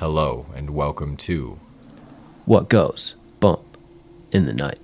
Hello and welcome to What goes bump in the night?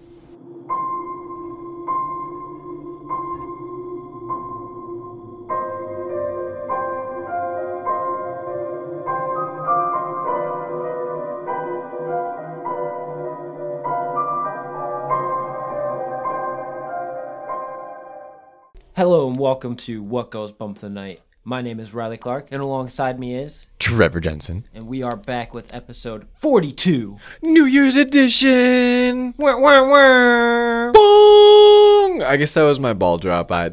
Hello and welcome to What Goes Bump the Night. My name is Riley Clark, and alongside me is, Trevor Jensen. and we are back with episode 42. New Year's edition. Wah, wah, wah. Boom! I guess that was my ball drop. I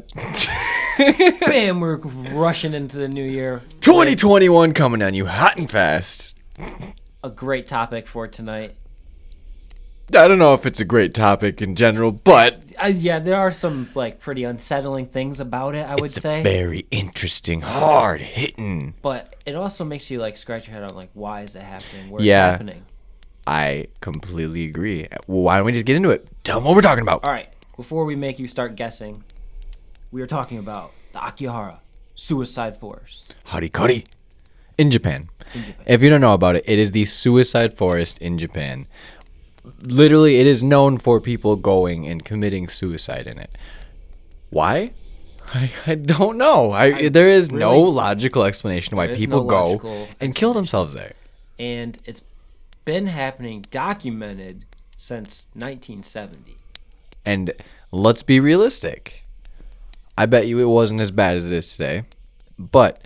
Bam, we're rushing into the new year. 2021 coming on you hot and fast. A great topic for tonight. I don't know if it's a great topic in general, but Uh, yeah, there are some like pretty unsettling things about it, I would it's say. very interesting, hard hitting. but it also makes you like scratch your head on like why is it happening? Where Yeah. it's happening. I completely agree. Well, why don't we just get into it? Tell them what we're talking about. All right, before we make you start guessing, we are talking about the Aokigahara Suicide Force. Harikari. In Japan. In Japan. If you don't know about it, it is the suicide forest in Japan. Literally, it is known for people going and committing suicide in it. Why? I, I don't know. I, I there is no logical explanation why people no go and kill themselves there. And it's been happening, documented since 1970. And let's be realistic. I bet you it wasn't as bad as it is today. But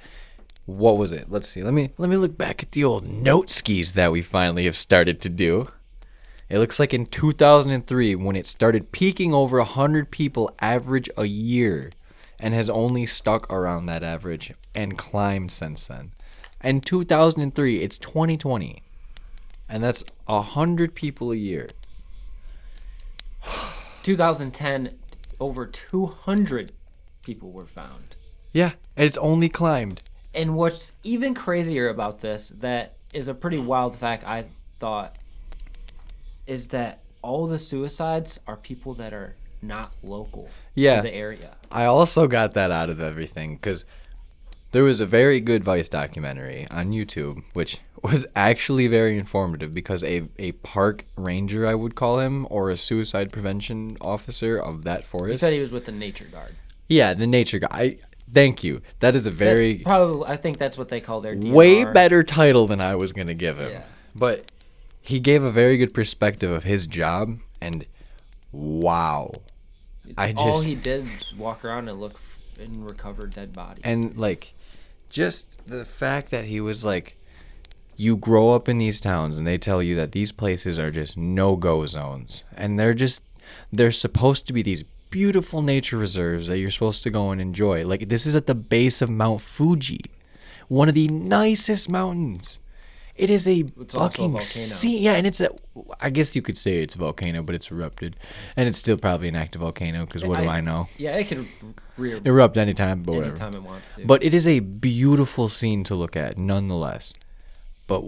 what was it? Let's see. Let me let me look back at the old note skis that we finally have started to do. It looks like in 2003 when it started peaking over 100 people average a year and has only stuck around that average and climbed since then. In 2003, it's 2020. And that's 100 people a year. 2010, over 200 people were found. Yeah, and it's only climbed. And what's even crazier about this, that is a pretty wild fact I thought, is that all the suicides are people that are not local Yeah. to the area. I also got that out of everything because there was a very good Vice documentary on YouTube, which was actually very informative because a, a park ranger, I would call him, or a suicide prevention officer of that forest. He said he was with the nature guard. yeah, the nature guy. I, thank you. That is a very That's probably I think that's what they call their DNR. way better title than I was going to give him. Yeah. But he gave a very good perspective of his job, and wow. I All just he did was walk around and look and recover dead bodies. and like just the fact that he was like you grow up in these towns and they tell you that these places are just no-go zones and they're just they're supposed to be these beautiful nature reserves that you're supposed to go and enjoy like this is at the base of Mount Fuji one of the nicest mountains it is a It's also a fucking volcano. sea yeah and it's a i guess you could say it's a volcano but it's erupted and it's still probably an active volcano because what do i know Yeah, it can re- erupt anytime but whatever anytime it wants to. but it is a beautiful scene to look at, nonetheless. But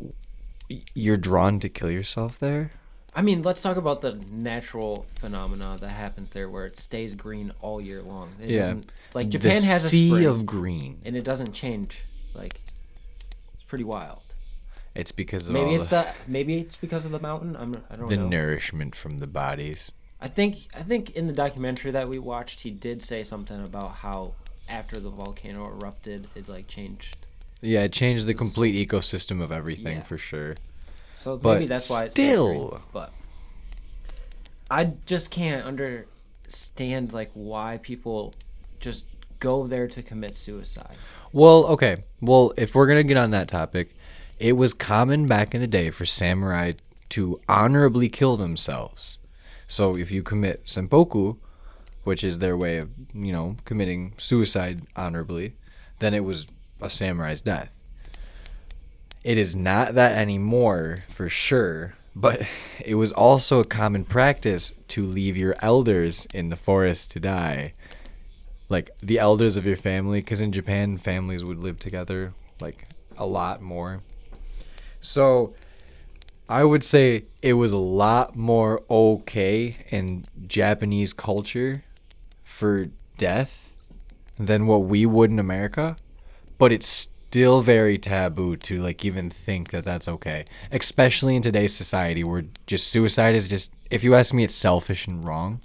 you're drawn to kill yourself there? I mean, let's talk about the natural phenomena that happens there, where it stays green all year long. It doesn't- like Japan the has a sea spring, of green. and it doesn't change. Like it's pretty wild. It's because of Maybe it's the, the maybe it's because of the mountain. I'm I don't the know. nourishment from the bodies. I think I think in the documentary that we watched, he did say something about how after the volcano erupted, it like changed. Yeah, it changed the complete ecosystem of everything Yeah. for sure. So But maybe that's why it's still. But I just can't understand like why people just go there to commit suicide. Well, okay. Well, if we're going to get on that topic, it was common back in the day for samurai to honorably kill themselves. So if you commit seppuku, which is their way of, you know, committing suicide honorably, then it was a samurai's death. It is not that anymore for sure, but it was also a common practice to leave your elders in the forest to die like the elders of your family because in japan families would live together like a lot more so i would say it was a lot more okay in japanese culture for death than what we would in america but it's still very taboo to like even think that that's okay, especially in today's society where just suicide is just if you ask me it's selfish and wrong.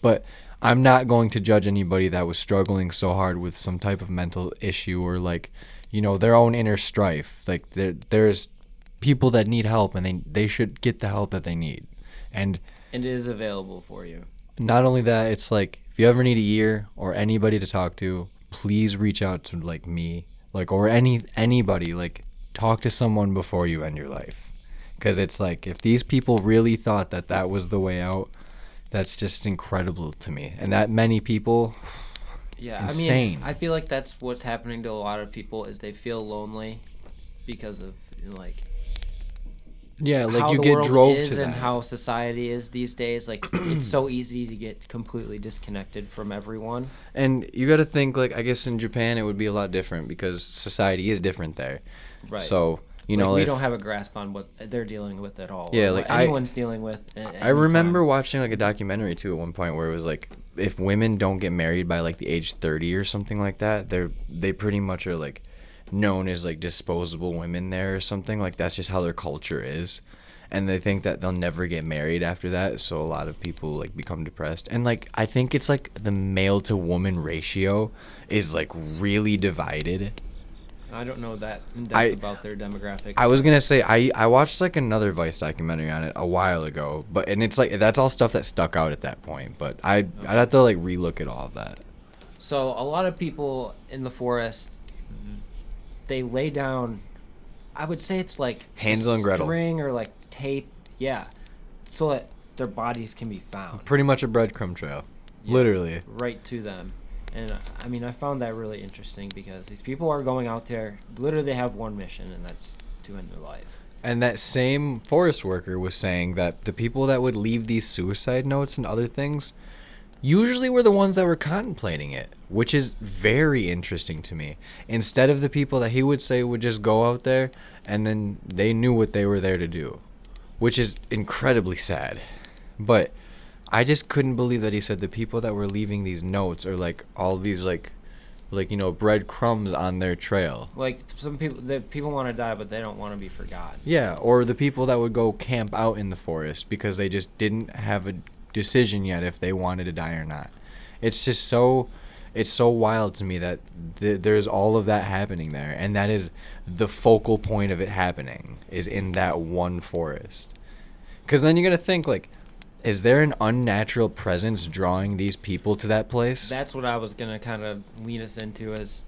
But I'm not going to judge anybody that was struggling so hard with some type of mental issue or like, you know, their own inner strife. Like there there's people that need help and they they should get the help that they need. And And it is available for you. not only that, it's like if you ever need a ear or anybody to talk to, please reach out to like me, like or any anybody. Like talk to someone before you end your life, because it's like if these people really thought that that was the way out, that's just incredible to me. And that many people, Yeah, Insane. I mean, I feel like that's what's happening to a lot of people is they feel lonely because of like yeah, like you get drove to and that. how society is these days. Like it's so easy to get completely disconnected from everyone. And you got to think like I guess in Japan it would be a lot different because society is different there. Right. So you Like, know we if- don't have a grasp on what they're dealing with at all. Yeah, like, I- anyone's dealing with. I remember time. watching like a documentary too at one point where it was like if women don't get married by like the age 30 or something like that, they're they pretty much are like known as like disposable women there or something like that's just how their culture is. And they think that they'll never get married after that, so a lot of people like become depressed. And like I think it's like the male to woman ratio is like really divided. I don't know that in depth I- about their demographic. I was gonna say I I watched like another Vice documentary on it a while ago, but and it's like that's all stuff that stuck out at that point. But I I'd have to like relook at all of that. So a lot of people in the forest, they lay down. I would say it's like Hansel and Gretel. string or like tape, yeah, so that their bodies can be found Pretty much a breadcrumb trail, Yeah. literally. right to them. And I mean, I found that really interesting because these people are going out there. Literally, they have one mission, and that's to end their life. And that same forest worker was saying that the people that would leave these suicide notes and other things usually were the ones that were contemplating it, which is very interesting to me. Instead of the people that he would say would just go out there and then they knew what they were there to do, which is incredibly sad. But I just couldn't believe that he said the people that were leaving these notes or like all these like like you know breadcrumbs on their trail. Like some people, the people want to die, but they don't want to be forgotten. Yeah, or the people that would go camp out in the forest because they just didn't have a decision yet if they wanted to die or not. It's just so it's so wild to me that th- there's all of that happening there and that is the focal point of it happening is in that one forest. Cuz then you're to think like is there an unnatural presence drawing these people to that place? That's what I was gonna kind of lead us into. Is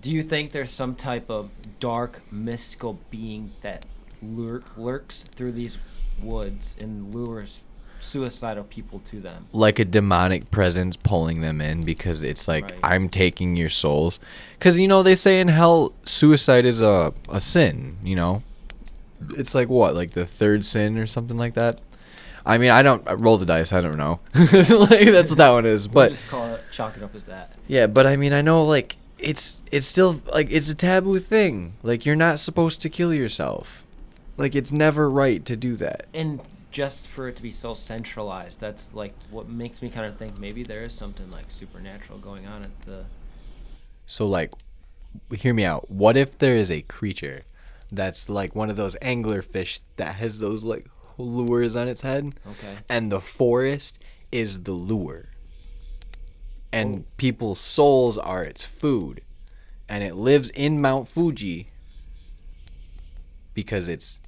do you think there's some type of dark mystical being that lur- lurks through these woods and lures suicidal people to them? like a demonic presence pulling them in because it's like Right. I'm taking your souls. Because you know they say in hell suicide is a a sin. You know, it's like what like the third sin or something like that. I mean, I don't I roll the dice. I don't know. like that's what that one is. We'll But just call it, chalk it up as that. yeah, but I mean, I know like it's it's still like it's a taboo thing. Like you're not supposed to kill yourself. Like it's never right to do that. And just for it to be so centralized, that's like what makes me kind of think maybe there is something like supernatural going on at the. So like hear me out. What if there is a creature that's like one of those angler fish that has those like lures on its head Okay. and the forest is the lure. And oh. people's souls are its food. And it lives in Mount Fuji because it's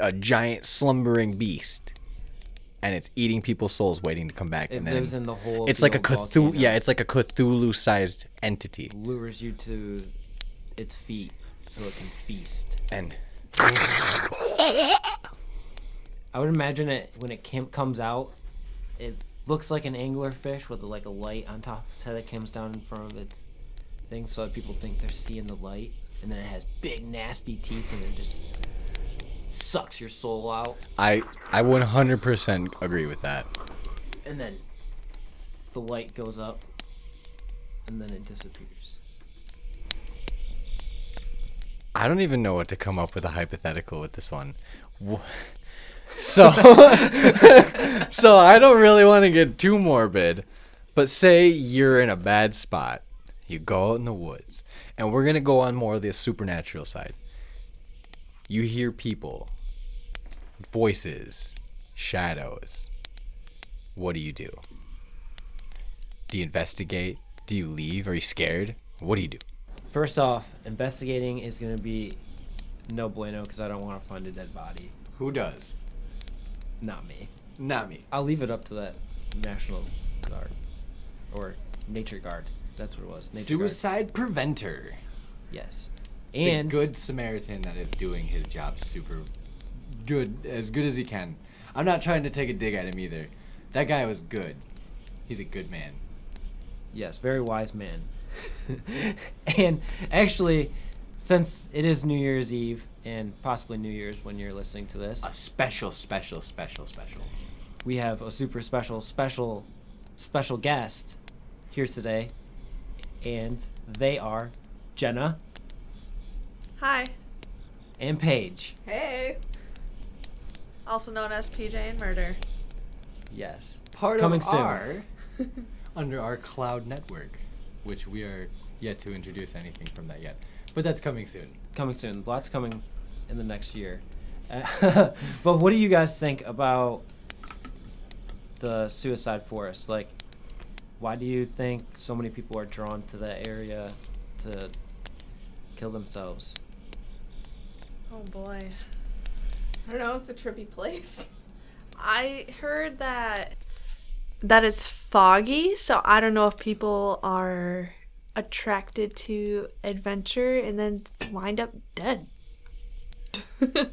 a giant slumbering beast. And it's eating people's souls waiting to come back. It and then lives in the hole. it's the like a Cthulhu. volcano. Yeah, it's like a Cthulhu-sized entity. lures you to its feet so it can feast. And I would imagine it when it cam- comes out. It looks like an angler fish with like a light on top of its head that comes down in front of its thing, so that people think they're seeing the light. And then it has big nasty teeth, and it just sucks your soul out. I I 100% agree with that. And then the light goes up, and then it disappears. I don't even know what to come up with a hypothetical with this one. Wh- So so I don't really want to get too morbid, but say you're in a bad spot. You go out in the woods, and we're gonna go on more of the supernatural side. You hear people, voices, shadows. What do you do? Do you investigate? Do you leave? Are you scared? What do you do? First off, investigating is going to be no bueno because I don't want to find a dead body. Who does? Not me. Not me. I'll leave it up to that National Guard or Nature Guard. That's what it was. Nature Guard. Suicide preventer. Yes. And the good Samaritan that is doing his job super good, as good as he can. I'm not trying to take a dig at him either. That guy was good. He's a good man. Yes, very wise man. and actually, since it is New Year's Eve and possibly New Year's when you're listening to this, A special, special, special, special. we have a super special, special, special guest here today. And they are Jenna. And Paige. Hey. Also known as PJ and Murder. Yes. Part Coming of soon. our under our cloud network, which we are yet to introduce anything from that yet, but that's coming soon. Coming soon. Lots coming in the next year. Uh, but what do you guys think about the suicide forest? Like, why do you think so many people are drawn to that area to kill themselves? Oh boy. I don't know. It's a trippy place. I heard that that it's foggy, so I don't know if people are attracted to adventure and then wind up dead.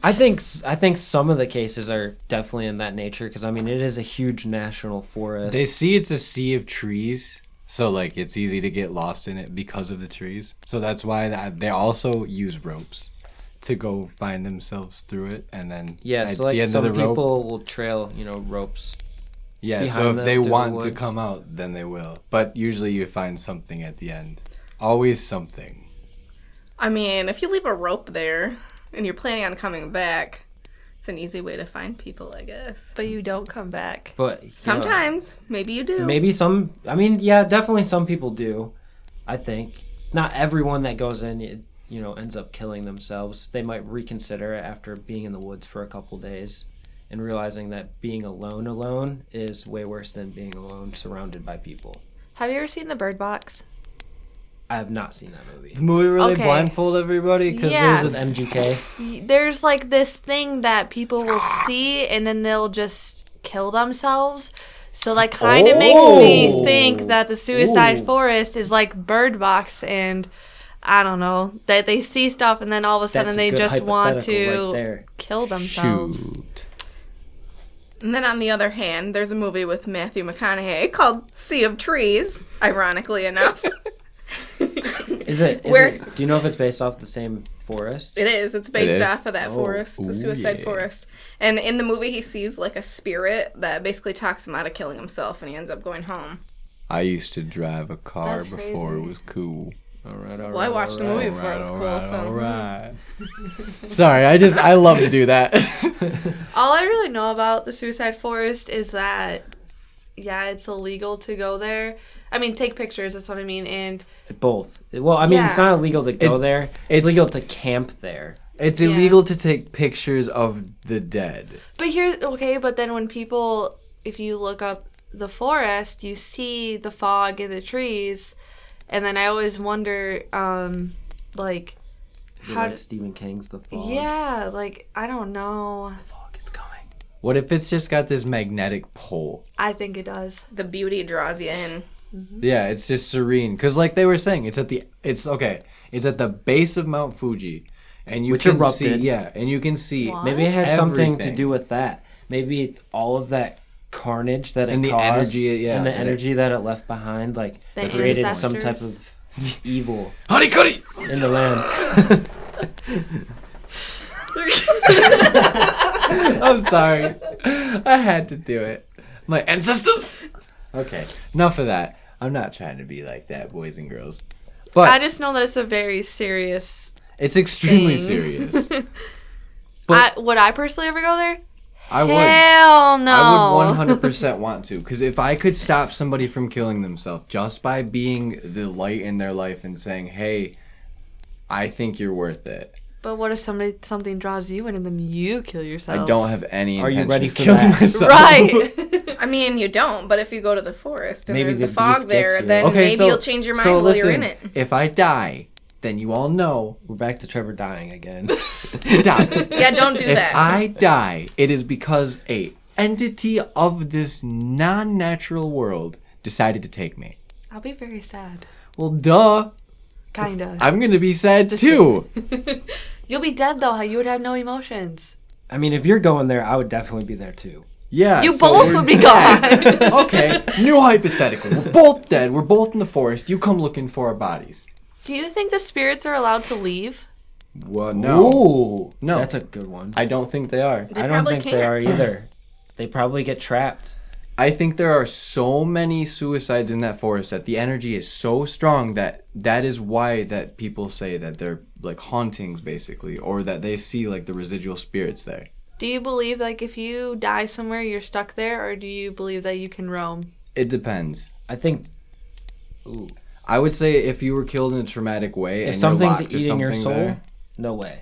I think s- I think some of the cases are definitely in that nature because I mean it is a huge national forest. They see it's a sea of trees, so like it's easy to get lost in it because of the trees. So that's why that, they also use ropes to go find themselves through it, and then yeah, at so like the end some of the rope, people will trail you know ropes. yeah. So if them they through the want to come out, then they will. But usually you find something at the end. Always something. I mean, if you leave a rope there and you're planning on coming back, it's an easy way to find people, I guess. But you don't come back. But you know, Sometimes, maybe you do. Maybe some. I mean, yeah, definitely some people do. I think not everyone that goes in, it, you know, ends up killing themselves. They might reconsider it after being in the woods for a couple days, and realizing that being alone, alone is way worse than being alone surrounded by people. Have you ever seen the Bird Box? I have not seen that movie. The movie really Okay. blindfold everybody because Yeah. There's an MGK, There's like this thing that people will see and then they'll just kill themselves. So that kind of makes me Oh. think that the suicide Ooh. forest is like Bird Box and I don't know that they see stuff and then all of a sudden That's they good just want to right kill themselves. shoot. And then on the other hand, there's a movie with Matthew McConaughey called Sea of Trees, ironically enough. Is it? Is Where- it? Do you know if it's based off the same forest? It is. It's based is? off of that Oh. forest, the Ooh, suicide yeah. forest. And in the movie, he sees like a spirit that basically talks him out of killing himself, and he ends up going home. I used to drive a car That's before it was cool. All right, all Well, I right, watched the all movie right. before it was cool, so alright. Sorry, I just I love to do that. All I really know about the suicide forest is that yeah, it's illegal to go there. I mean, take pictures. That's what I mean. And Both. Well, I mean, it's not illegal to go It- there. It's, it's- legal to camp there. it's Yeah. illegal to take pictures of the dead. but here, okay. But then when people, if you look up the forest, you see the fog in the trees, and then I always wonder, um, like, Is it How like d- Stephen King's The Fog? yeah, like I don't know. The Fog, it's coming. What if it's just got this magnetic pole? I think it does. the beauty draws you in. Yeah, it's just serene. Cause like they were saying, it's at the it's okay. It's at the base of Mount Fuji, and you Which can erupted. see yeah, and you can see What? Maybe it has something to Everything. do with that. Maybe all of that carnage that it And the caused energy, yeah, and the that it- energy that it left behind, like The created some type of evil honey cuddy. in the land. I'm sorry, I had to do it. My ancestors. Okay, enough of that. I'm not trying to be like that, boys and girls. But I just know that it's a very serious it's extremely thing. serious. I, would I personally ever go there? I would. Hell no. I would 100% want to. Because if I could stop somebody from killing themselves just by being the light in their life and saying, hey, I think you're worth it, But what if somebody something draws you in and then you kill yourself? I don't have any Are you ready of for killing that? myself. Right. I mean, you don't, but if you go to the forest and Maybe there's the, the fog there, you. then Okay, maybe so, you'll change your mind so while listen, you're in it. If I die, then you all know We're back to Trevor dying again. die. Yeah, don't do if that. I die, it is because a entity of this non-natural world decided to take me. I'll be very sad. Well, duh. Kinda. I'm gonna be sad too. You'll be dead though. You would have no emotions. I mean, if you're going there, I would definitely be there too. Yeah. You so both would be gone. okay, new hypothetical. We're both dead. We're both in the forest. You come looking for our bodies. Do you think the spirits are allowed to leave? Well, no. Ooh, No. that's a good one. I don't think they are. They I don't think they can't. are either. They probably get trapped. I think there are so many suicides in that forest that the energy is so strong that that is why that people say that they're like hauntings basically or that they see like the residual spirits there. Do you believe like if you die somewhere you're stuck there, or do you believe that you can roam? It depends. I think. Ooh, I would say if you were killed in a traumatic way if and something's you're locked to eating your something soul, there, no way.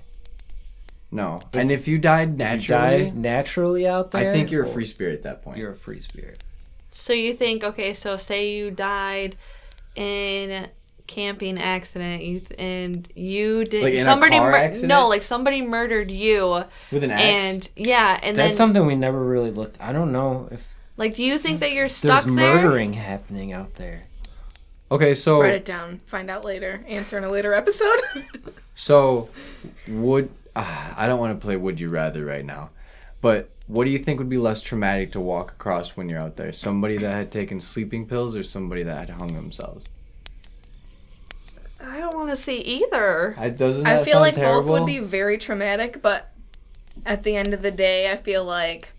no. And if you died You naturally, die naturally out there. I think you're a free spirit at that point. You're a free spirit. So you think okay, so say you died in camping accident, you th- and you did Like in a somebody car mur- accident? no, like somebody murdered you, With an axe. and yeah, and That's then something we never really looked. I don't know if like, do you think that you're stuck there's there? murdering happening out there. Okay, so Write it down. Find out later. Answer in a later episode. So, would uh, I don't want to play Would You Rather right now, but what do you think would be less traumatic to walk across when you're out there? Somebody that had taken sleeping pills or somebody that had hung themselves? I don't want to see either. I, doesn't that I feel sound like terrible? both would be very traumatic, but at the end of the day, I feel like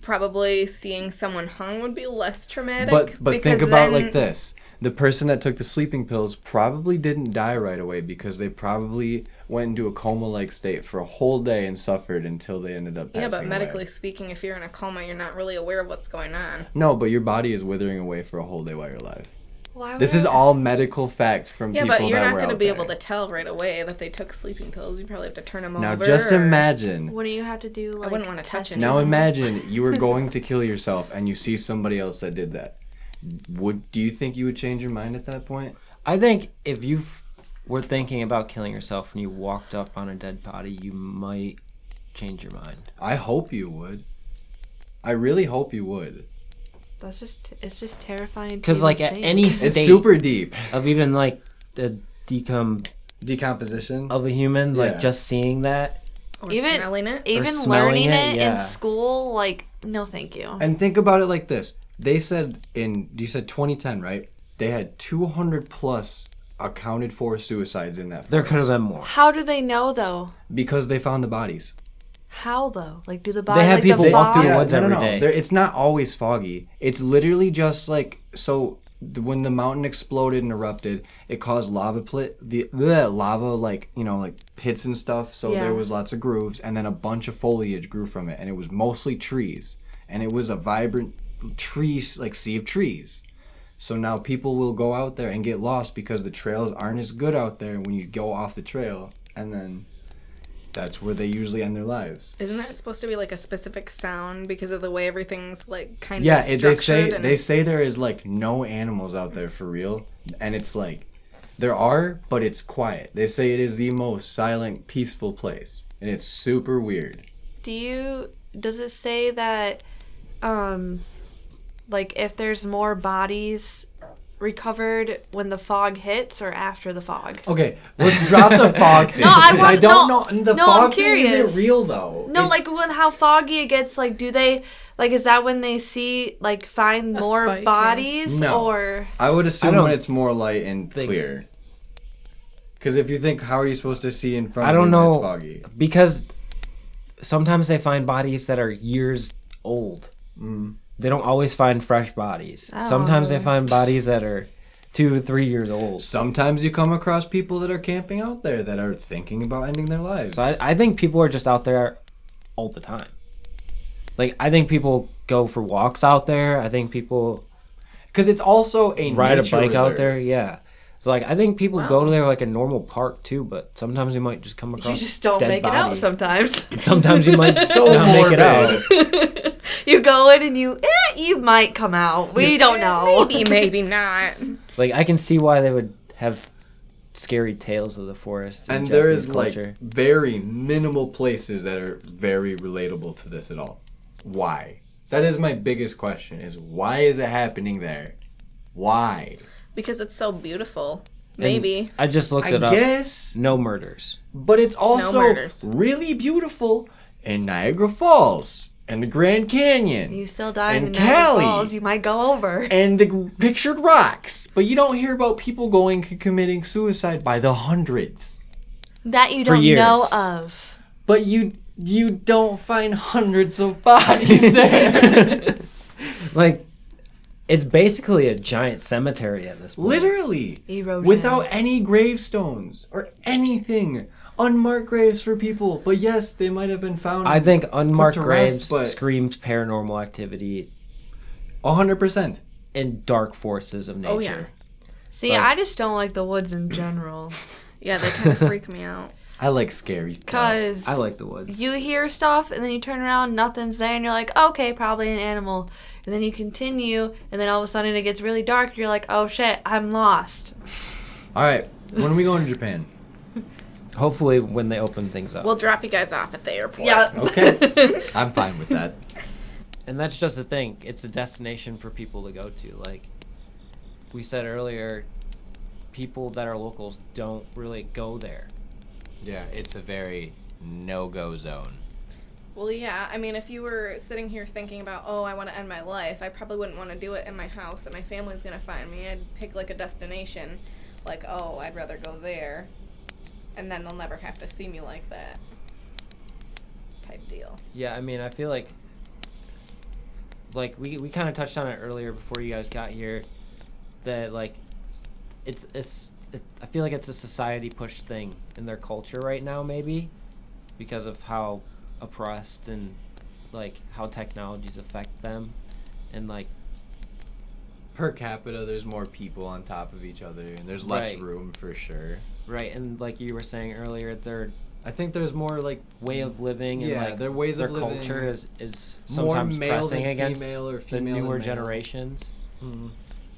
probably seeing someone hung would be less traumatic. But but think about then- like this: the person that took the sleeping pills probably didn't die right away because they probably went into a coma-like state for a whole day and suffered until they ended up. Yeah, passing but away. medically speaking, if you're in a coma, you're not really aware of what's going on. No, but your body is withering away for a whole day while you're alive. Why This is I- all medical fact from people remember. Yeah, but you're not going to be there. able to tell right away that they took sleeping pills. You probably have to turn them Now over. Now, just imagine. What do you have to do? Like, I wouldn't wanna touch it. Now imagine you were going to kill yourself and you see somebody else that did that. Would do you think you would change your mind at that point? I think if you were thinking about killing yourself and you walked up on a dead body, you might change your mind. I hope you would. I really hope you would. That's just it's just terrifying. Because like at think. any It's super deep. of even like the decom Decomposition. of a human, like Yeah. just seeing that, or even- smelling it. even smelling learning it, it, yeah. in school, like no, thank you. And think about it like this. They said in you said 2010, right? They had 200 plus accounted for suicides in that. there could have been more. How do they know though? because they found the bodies. How though? Like do the body? have like, people the walk through the woods no, no, every no. day. There- It's not always foggy. It's literally just like so. th- When the mountain exploded and erupted, it caused lava pit, the bleh, lava like you know like pits and stuff. So Yeah. there was lots of grooves, and then a bunch of foliage grew from it, and it was mostly trees, and it was a vibrant trees like sea of trees. So now people will go out there and get lost because the trails aren't as good out there when you go off the trail, and then that's where they usually end their lives. Isn't that supposed to be like a specific sound because of the way everything's like kind yeah of Yeah, they say and they say there is like no animals out there for real and it's like there are but it's quiet they say it is the most silent peaceful place and it's super weird Do you? Does it say that, um, like if there's more bodies recovered when the fog hits or after the fog? okay let's drop the fog thing No, I because want- don't no, know the no, I'm fog thing curious. isn't real though No, It's- like when how foggy it gets. Like, do they like? Is that when they see like find more spike, yeah. bodies No. or? i would assume I when it's more light and think- clear because if you think how are you supposed to see in front I don't you when it's know foggy because sometimes they find bodies that are years old. Mm. They don't always find fresh bodies. Sometimes they Oh. find bodies that are two, or three years old. sometimes you come across people that are camping out there that are thinking about ending their lives So I, I think people are just out there all the time. like I think people go for walks out there. I think people Because it's also a ride a nature bike out there. Yeah. So like I think people go to there like a normal park too, but sometimes you might just come across You just don't dead make it out body. sometimes. Sometimes you might So not make it out. you go in and you, eh, you might come out. We don't know. Maybe, maybe not. Like I can see why they would have scary tales of the forest. And there is culture. like very minimal places that are very relatable to this at all. Why? That is my biggest question: is why is it happening there? Why? Because it's so beautiful. Maybe. I just looked I it up. guess, No murders. but it's also murders. really beautiful in Niagara Falls and the Grand Canyon. You still die And in Niagara Cali. Falls. You might go over. and the pictured rocks, but you don't hear about people going and committing suicide by the hundreds. That you don't know of. But you you don't find hundreds of bodies there. Like it's basically a giant cemetery at this point. Literally, Erosion. without any gravestones or anything, unmarked graves for people. But yes, they might have been found. I think unmarked graves rest, but- screams paranormal activity hundred percent. and dark forces of oh, nature. Oh, yeah. See, Like- I just don't like the woods in general. Yeah, they kind of freak me out. I like scary. stuff. Because I like the woods. you hear stuff and then you turn around, nothing's there, and you're like, okay, probably an animal. And then you continue, and then all of a sudden it gets really dark. You're like, oh shit, I'm lost. All right, when are we going to Japan? Hopefully, when they open things up. We'll drop you guys off at the airport. Yeah. Okay, I'm fine with that. and that's just the thing. It's a destination for people to go to. Like we said earlier, people that are locals don't really go there. Yeah, it's a very no-go zone. Well, yeah. I mean, if you were sitting here thinking about, oh, I want to end my life, I probably wouldn't want to do it in my house and my family's going to find me. I'd pick like a destination, like, oh, I'd rather go there. And then they'll never have to see me like that. Type deal. Yeah, I mean, I feel like like we we kind of touched on it earlier before you guys got here that like it's it's it, I feel like it's a society push thing in their culture right now maybe because of how oppressed and like how technologies affect them and like Per capita, there's more people on top of each other, and there's less Right. room for sure. right and like you were saying earlier their I think there's more like way of living and Yeah, like their ways their of living culture is is sometimes pressing against female or the female than newer generations Mhm.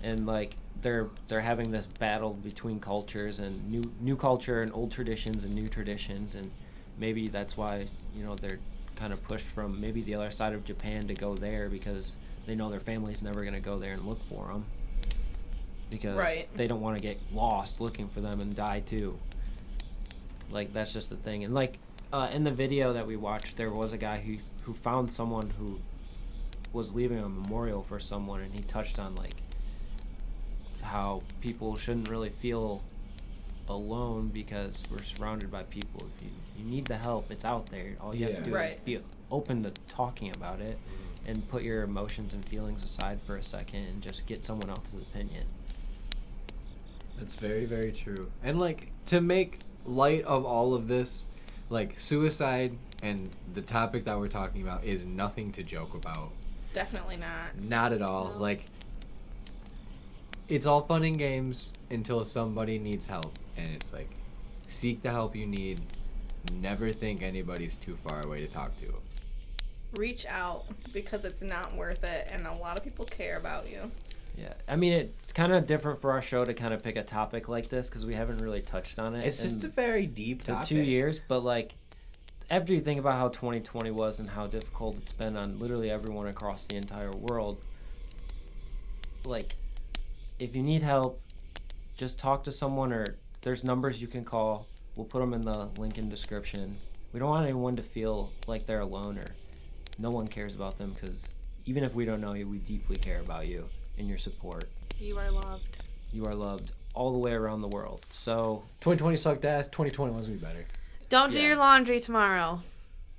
and like they're they're having this battle between cultures and new new culture and old traditions and new traditions and maybe that's why you know they're kind of pushed from maybe the other side of Japan to go there because they know their family's never going to go there and look for them because Right. they don't want to get lost looking for them and die too like that's just the thing and like uh, in the video that we watched there was a guy who who found someone who was leaving a memorial for someone and he touched on like how people shouldn't really feel alone because we're surrounded by people if you, you need the help it's out there all you have to do is be open to talking about it mm-hmm. and put your emotions and feelings aside for a second and just get someone else's opinion That's very, very true. And like to make light of all of this, like suicide and the topic that we're talking about is nothing to joke about. Definitely not. Not at all. No. Like it's all fun and games until somebody needs help and it's like seek the help you need. Never think anybody's too far away to talk to. Reach out because it's not worth it, and a lot of people care about you. yeah i mean it's kind of different for our show to kind of pick a topic like this because we haven't really touched on it It's just a very deep topic. two years but like after you think about how 2020 was and how difficult it's been on literally everyone across the entire world like if you need help just talk to someone or there's numbers you can call we'll put them in the link in description we don't want anyone to feel like they're alone or no one cares about them because even if we don't know you we deeply care about you and your support You are loved. you are loved all the way around the world so 2020 sucked ass. 2021 was gonna be better. Don't do Yeah. your laundry tomorrow.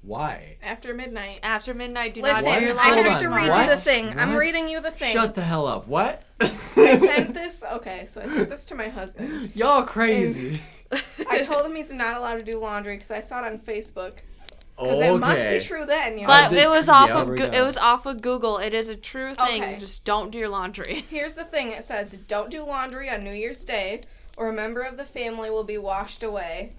Why? After midnight. After midnight, do not Listen, do your laundry. I laundry have to read tomorrow. you the thing. I'm reading you the thing. Shut the hell up. What? I sent this. Okay, so I sent this to my husband. Y'all crazy. I told him he's not allowed to do laundry because I saw it on Facebook. Because it must be true then. You know? But it was off yeah, of Go- go. it was off of Google. It is a true thing. Okay. Just don't do your laundry. Here's the thing it says don't do laundry on New Year's Day, or a member of the family will be washed away.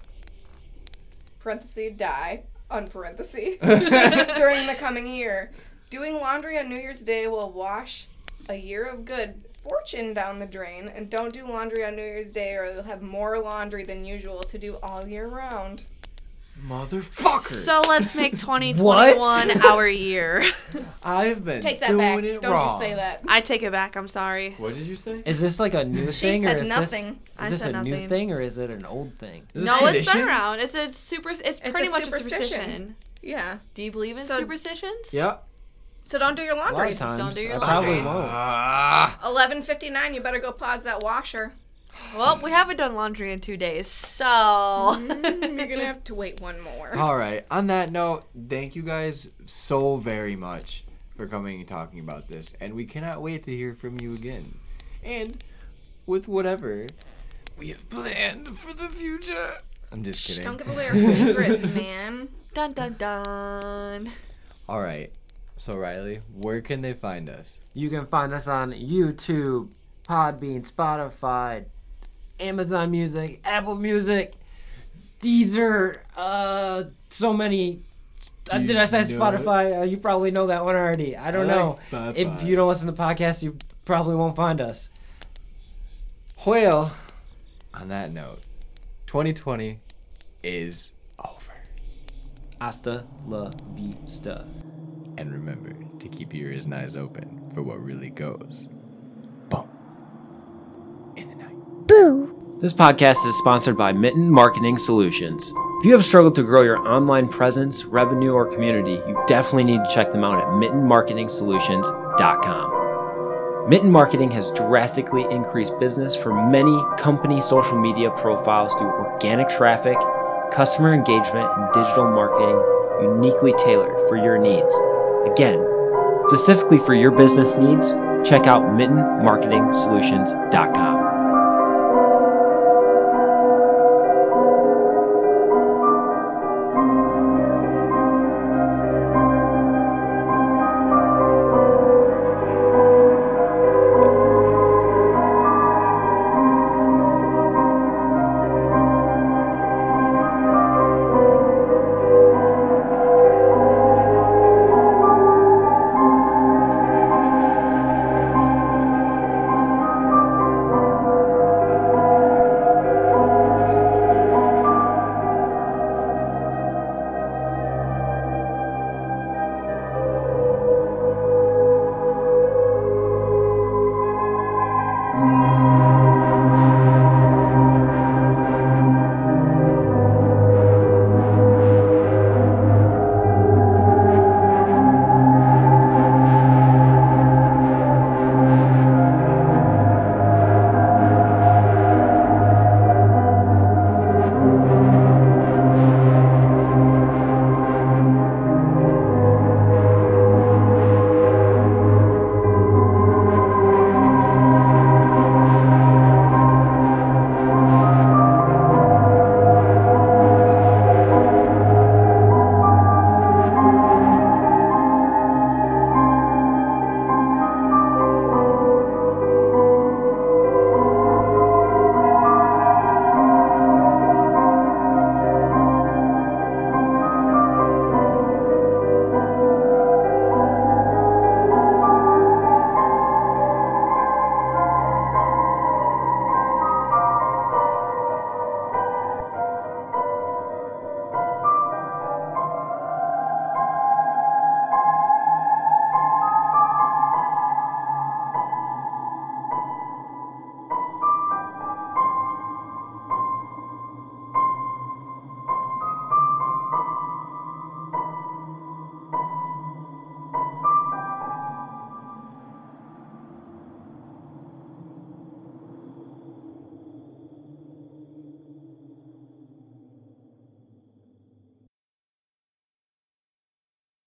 Parenthesis, die. Unparenthesis. during the coming year. Doing laundry on New Year's Day will wash a year of good fortune down the drain, and don't do laundry on New Year's Day, or you'll have more laundry than usual to do all year round. Motherfucker. So let's make 2021 our year. I've been Take that doing back. it Don't wrong. you say that. I take it back. I'm sorry. What did you say? Is this like a new She thing, or said is nothing. this I is this said a new nothing. thing, or is it an old thing? Is this No, it's been around. It's a super. It's, pretty a much superstition. a superstition. Yeah. Do you believe in So- superstitions? Yeah. So don't do your A lot laundry. of times, don't do your I probably laundry. won't. Ah. 11:59. You better go pause that washer. Well, we haven't done laundry in two days, so Mm, You're gonna have to wait one more. All right. On that note, thank you guys so very much for coming and talking about this, and we cannot wait to hear from you again. And with whatever we have planned for the future. I'm just Shh, kidding. don't give away our secrets, man. dun dun dun. All right. So Riley, where can they find us? You can find us on YouTube, Podbean, Spotify, Amazon Music, Apple Music, Deezer, uh, so many. Uh, did I say Spotify? Uh, you probably know that one already. I don't I know. like If you don't listen to podcasts, you probably won't find us. Well, on that note, 2020 is over. Hasta la vista. And remember to keep your ears and eyes open for what really goes. Boom. In the night. This podcast is sponsored by Mitten Marketing Solutions. If you have struggled to grow your online presence, revenue, or community, you definitely need to check them out at mittenmarketingsolutions.com. Mitten Marketing has drastically increased business for many company social media profiles through organic traffic, customer engagement, and digital marketing uniquely tailored for your needs. Again, specifically for your business needs, check out mittenmarketingsolutions.com.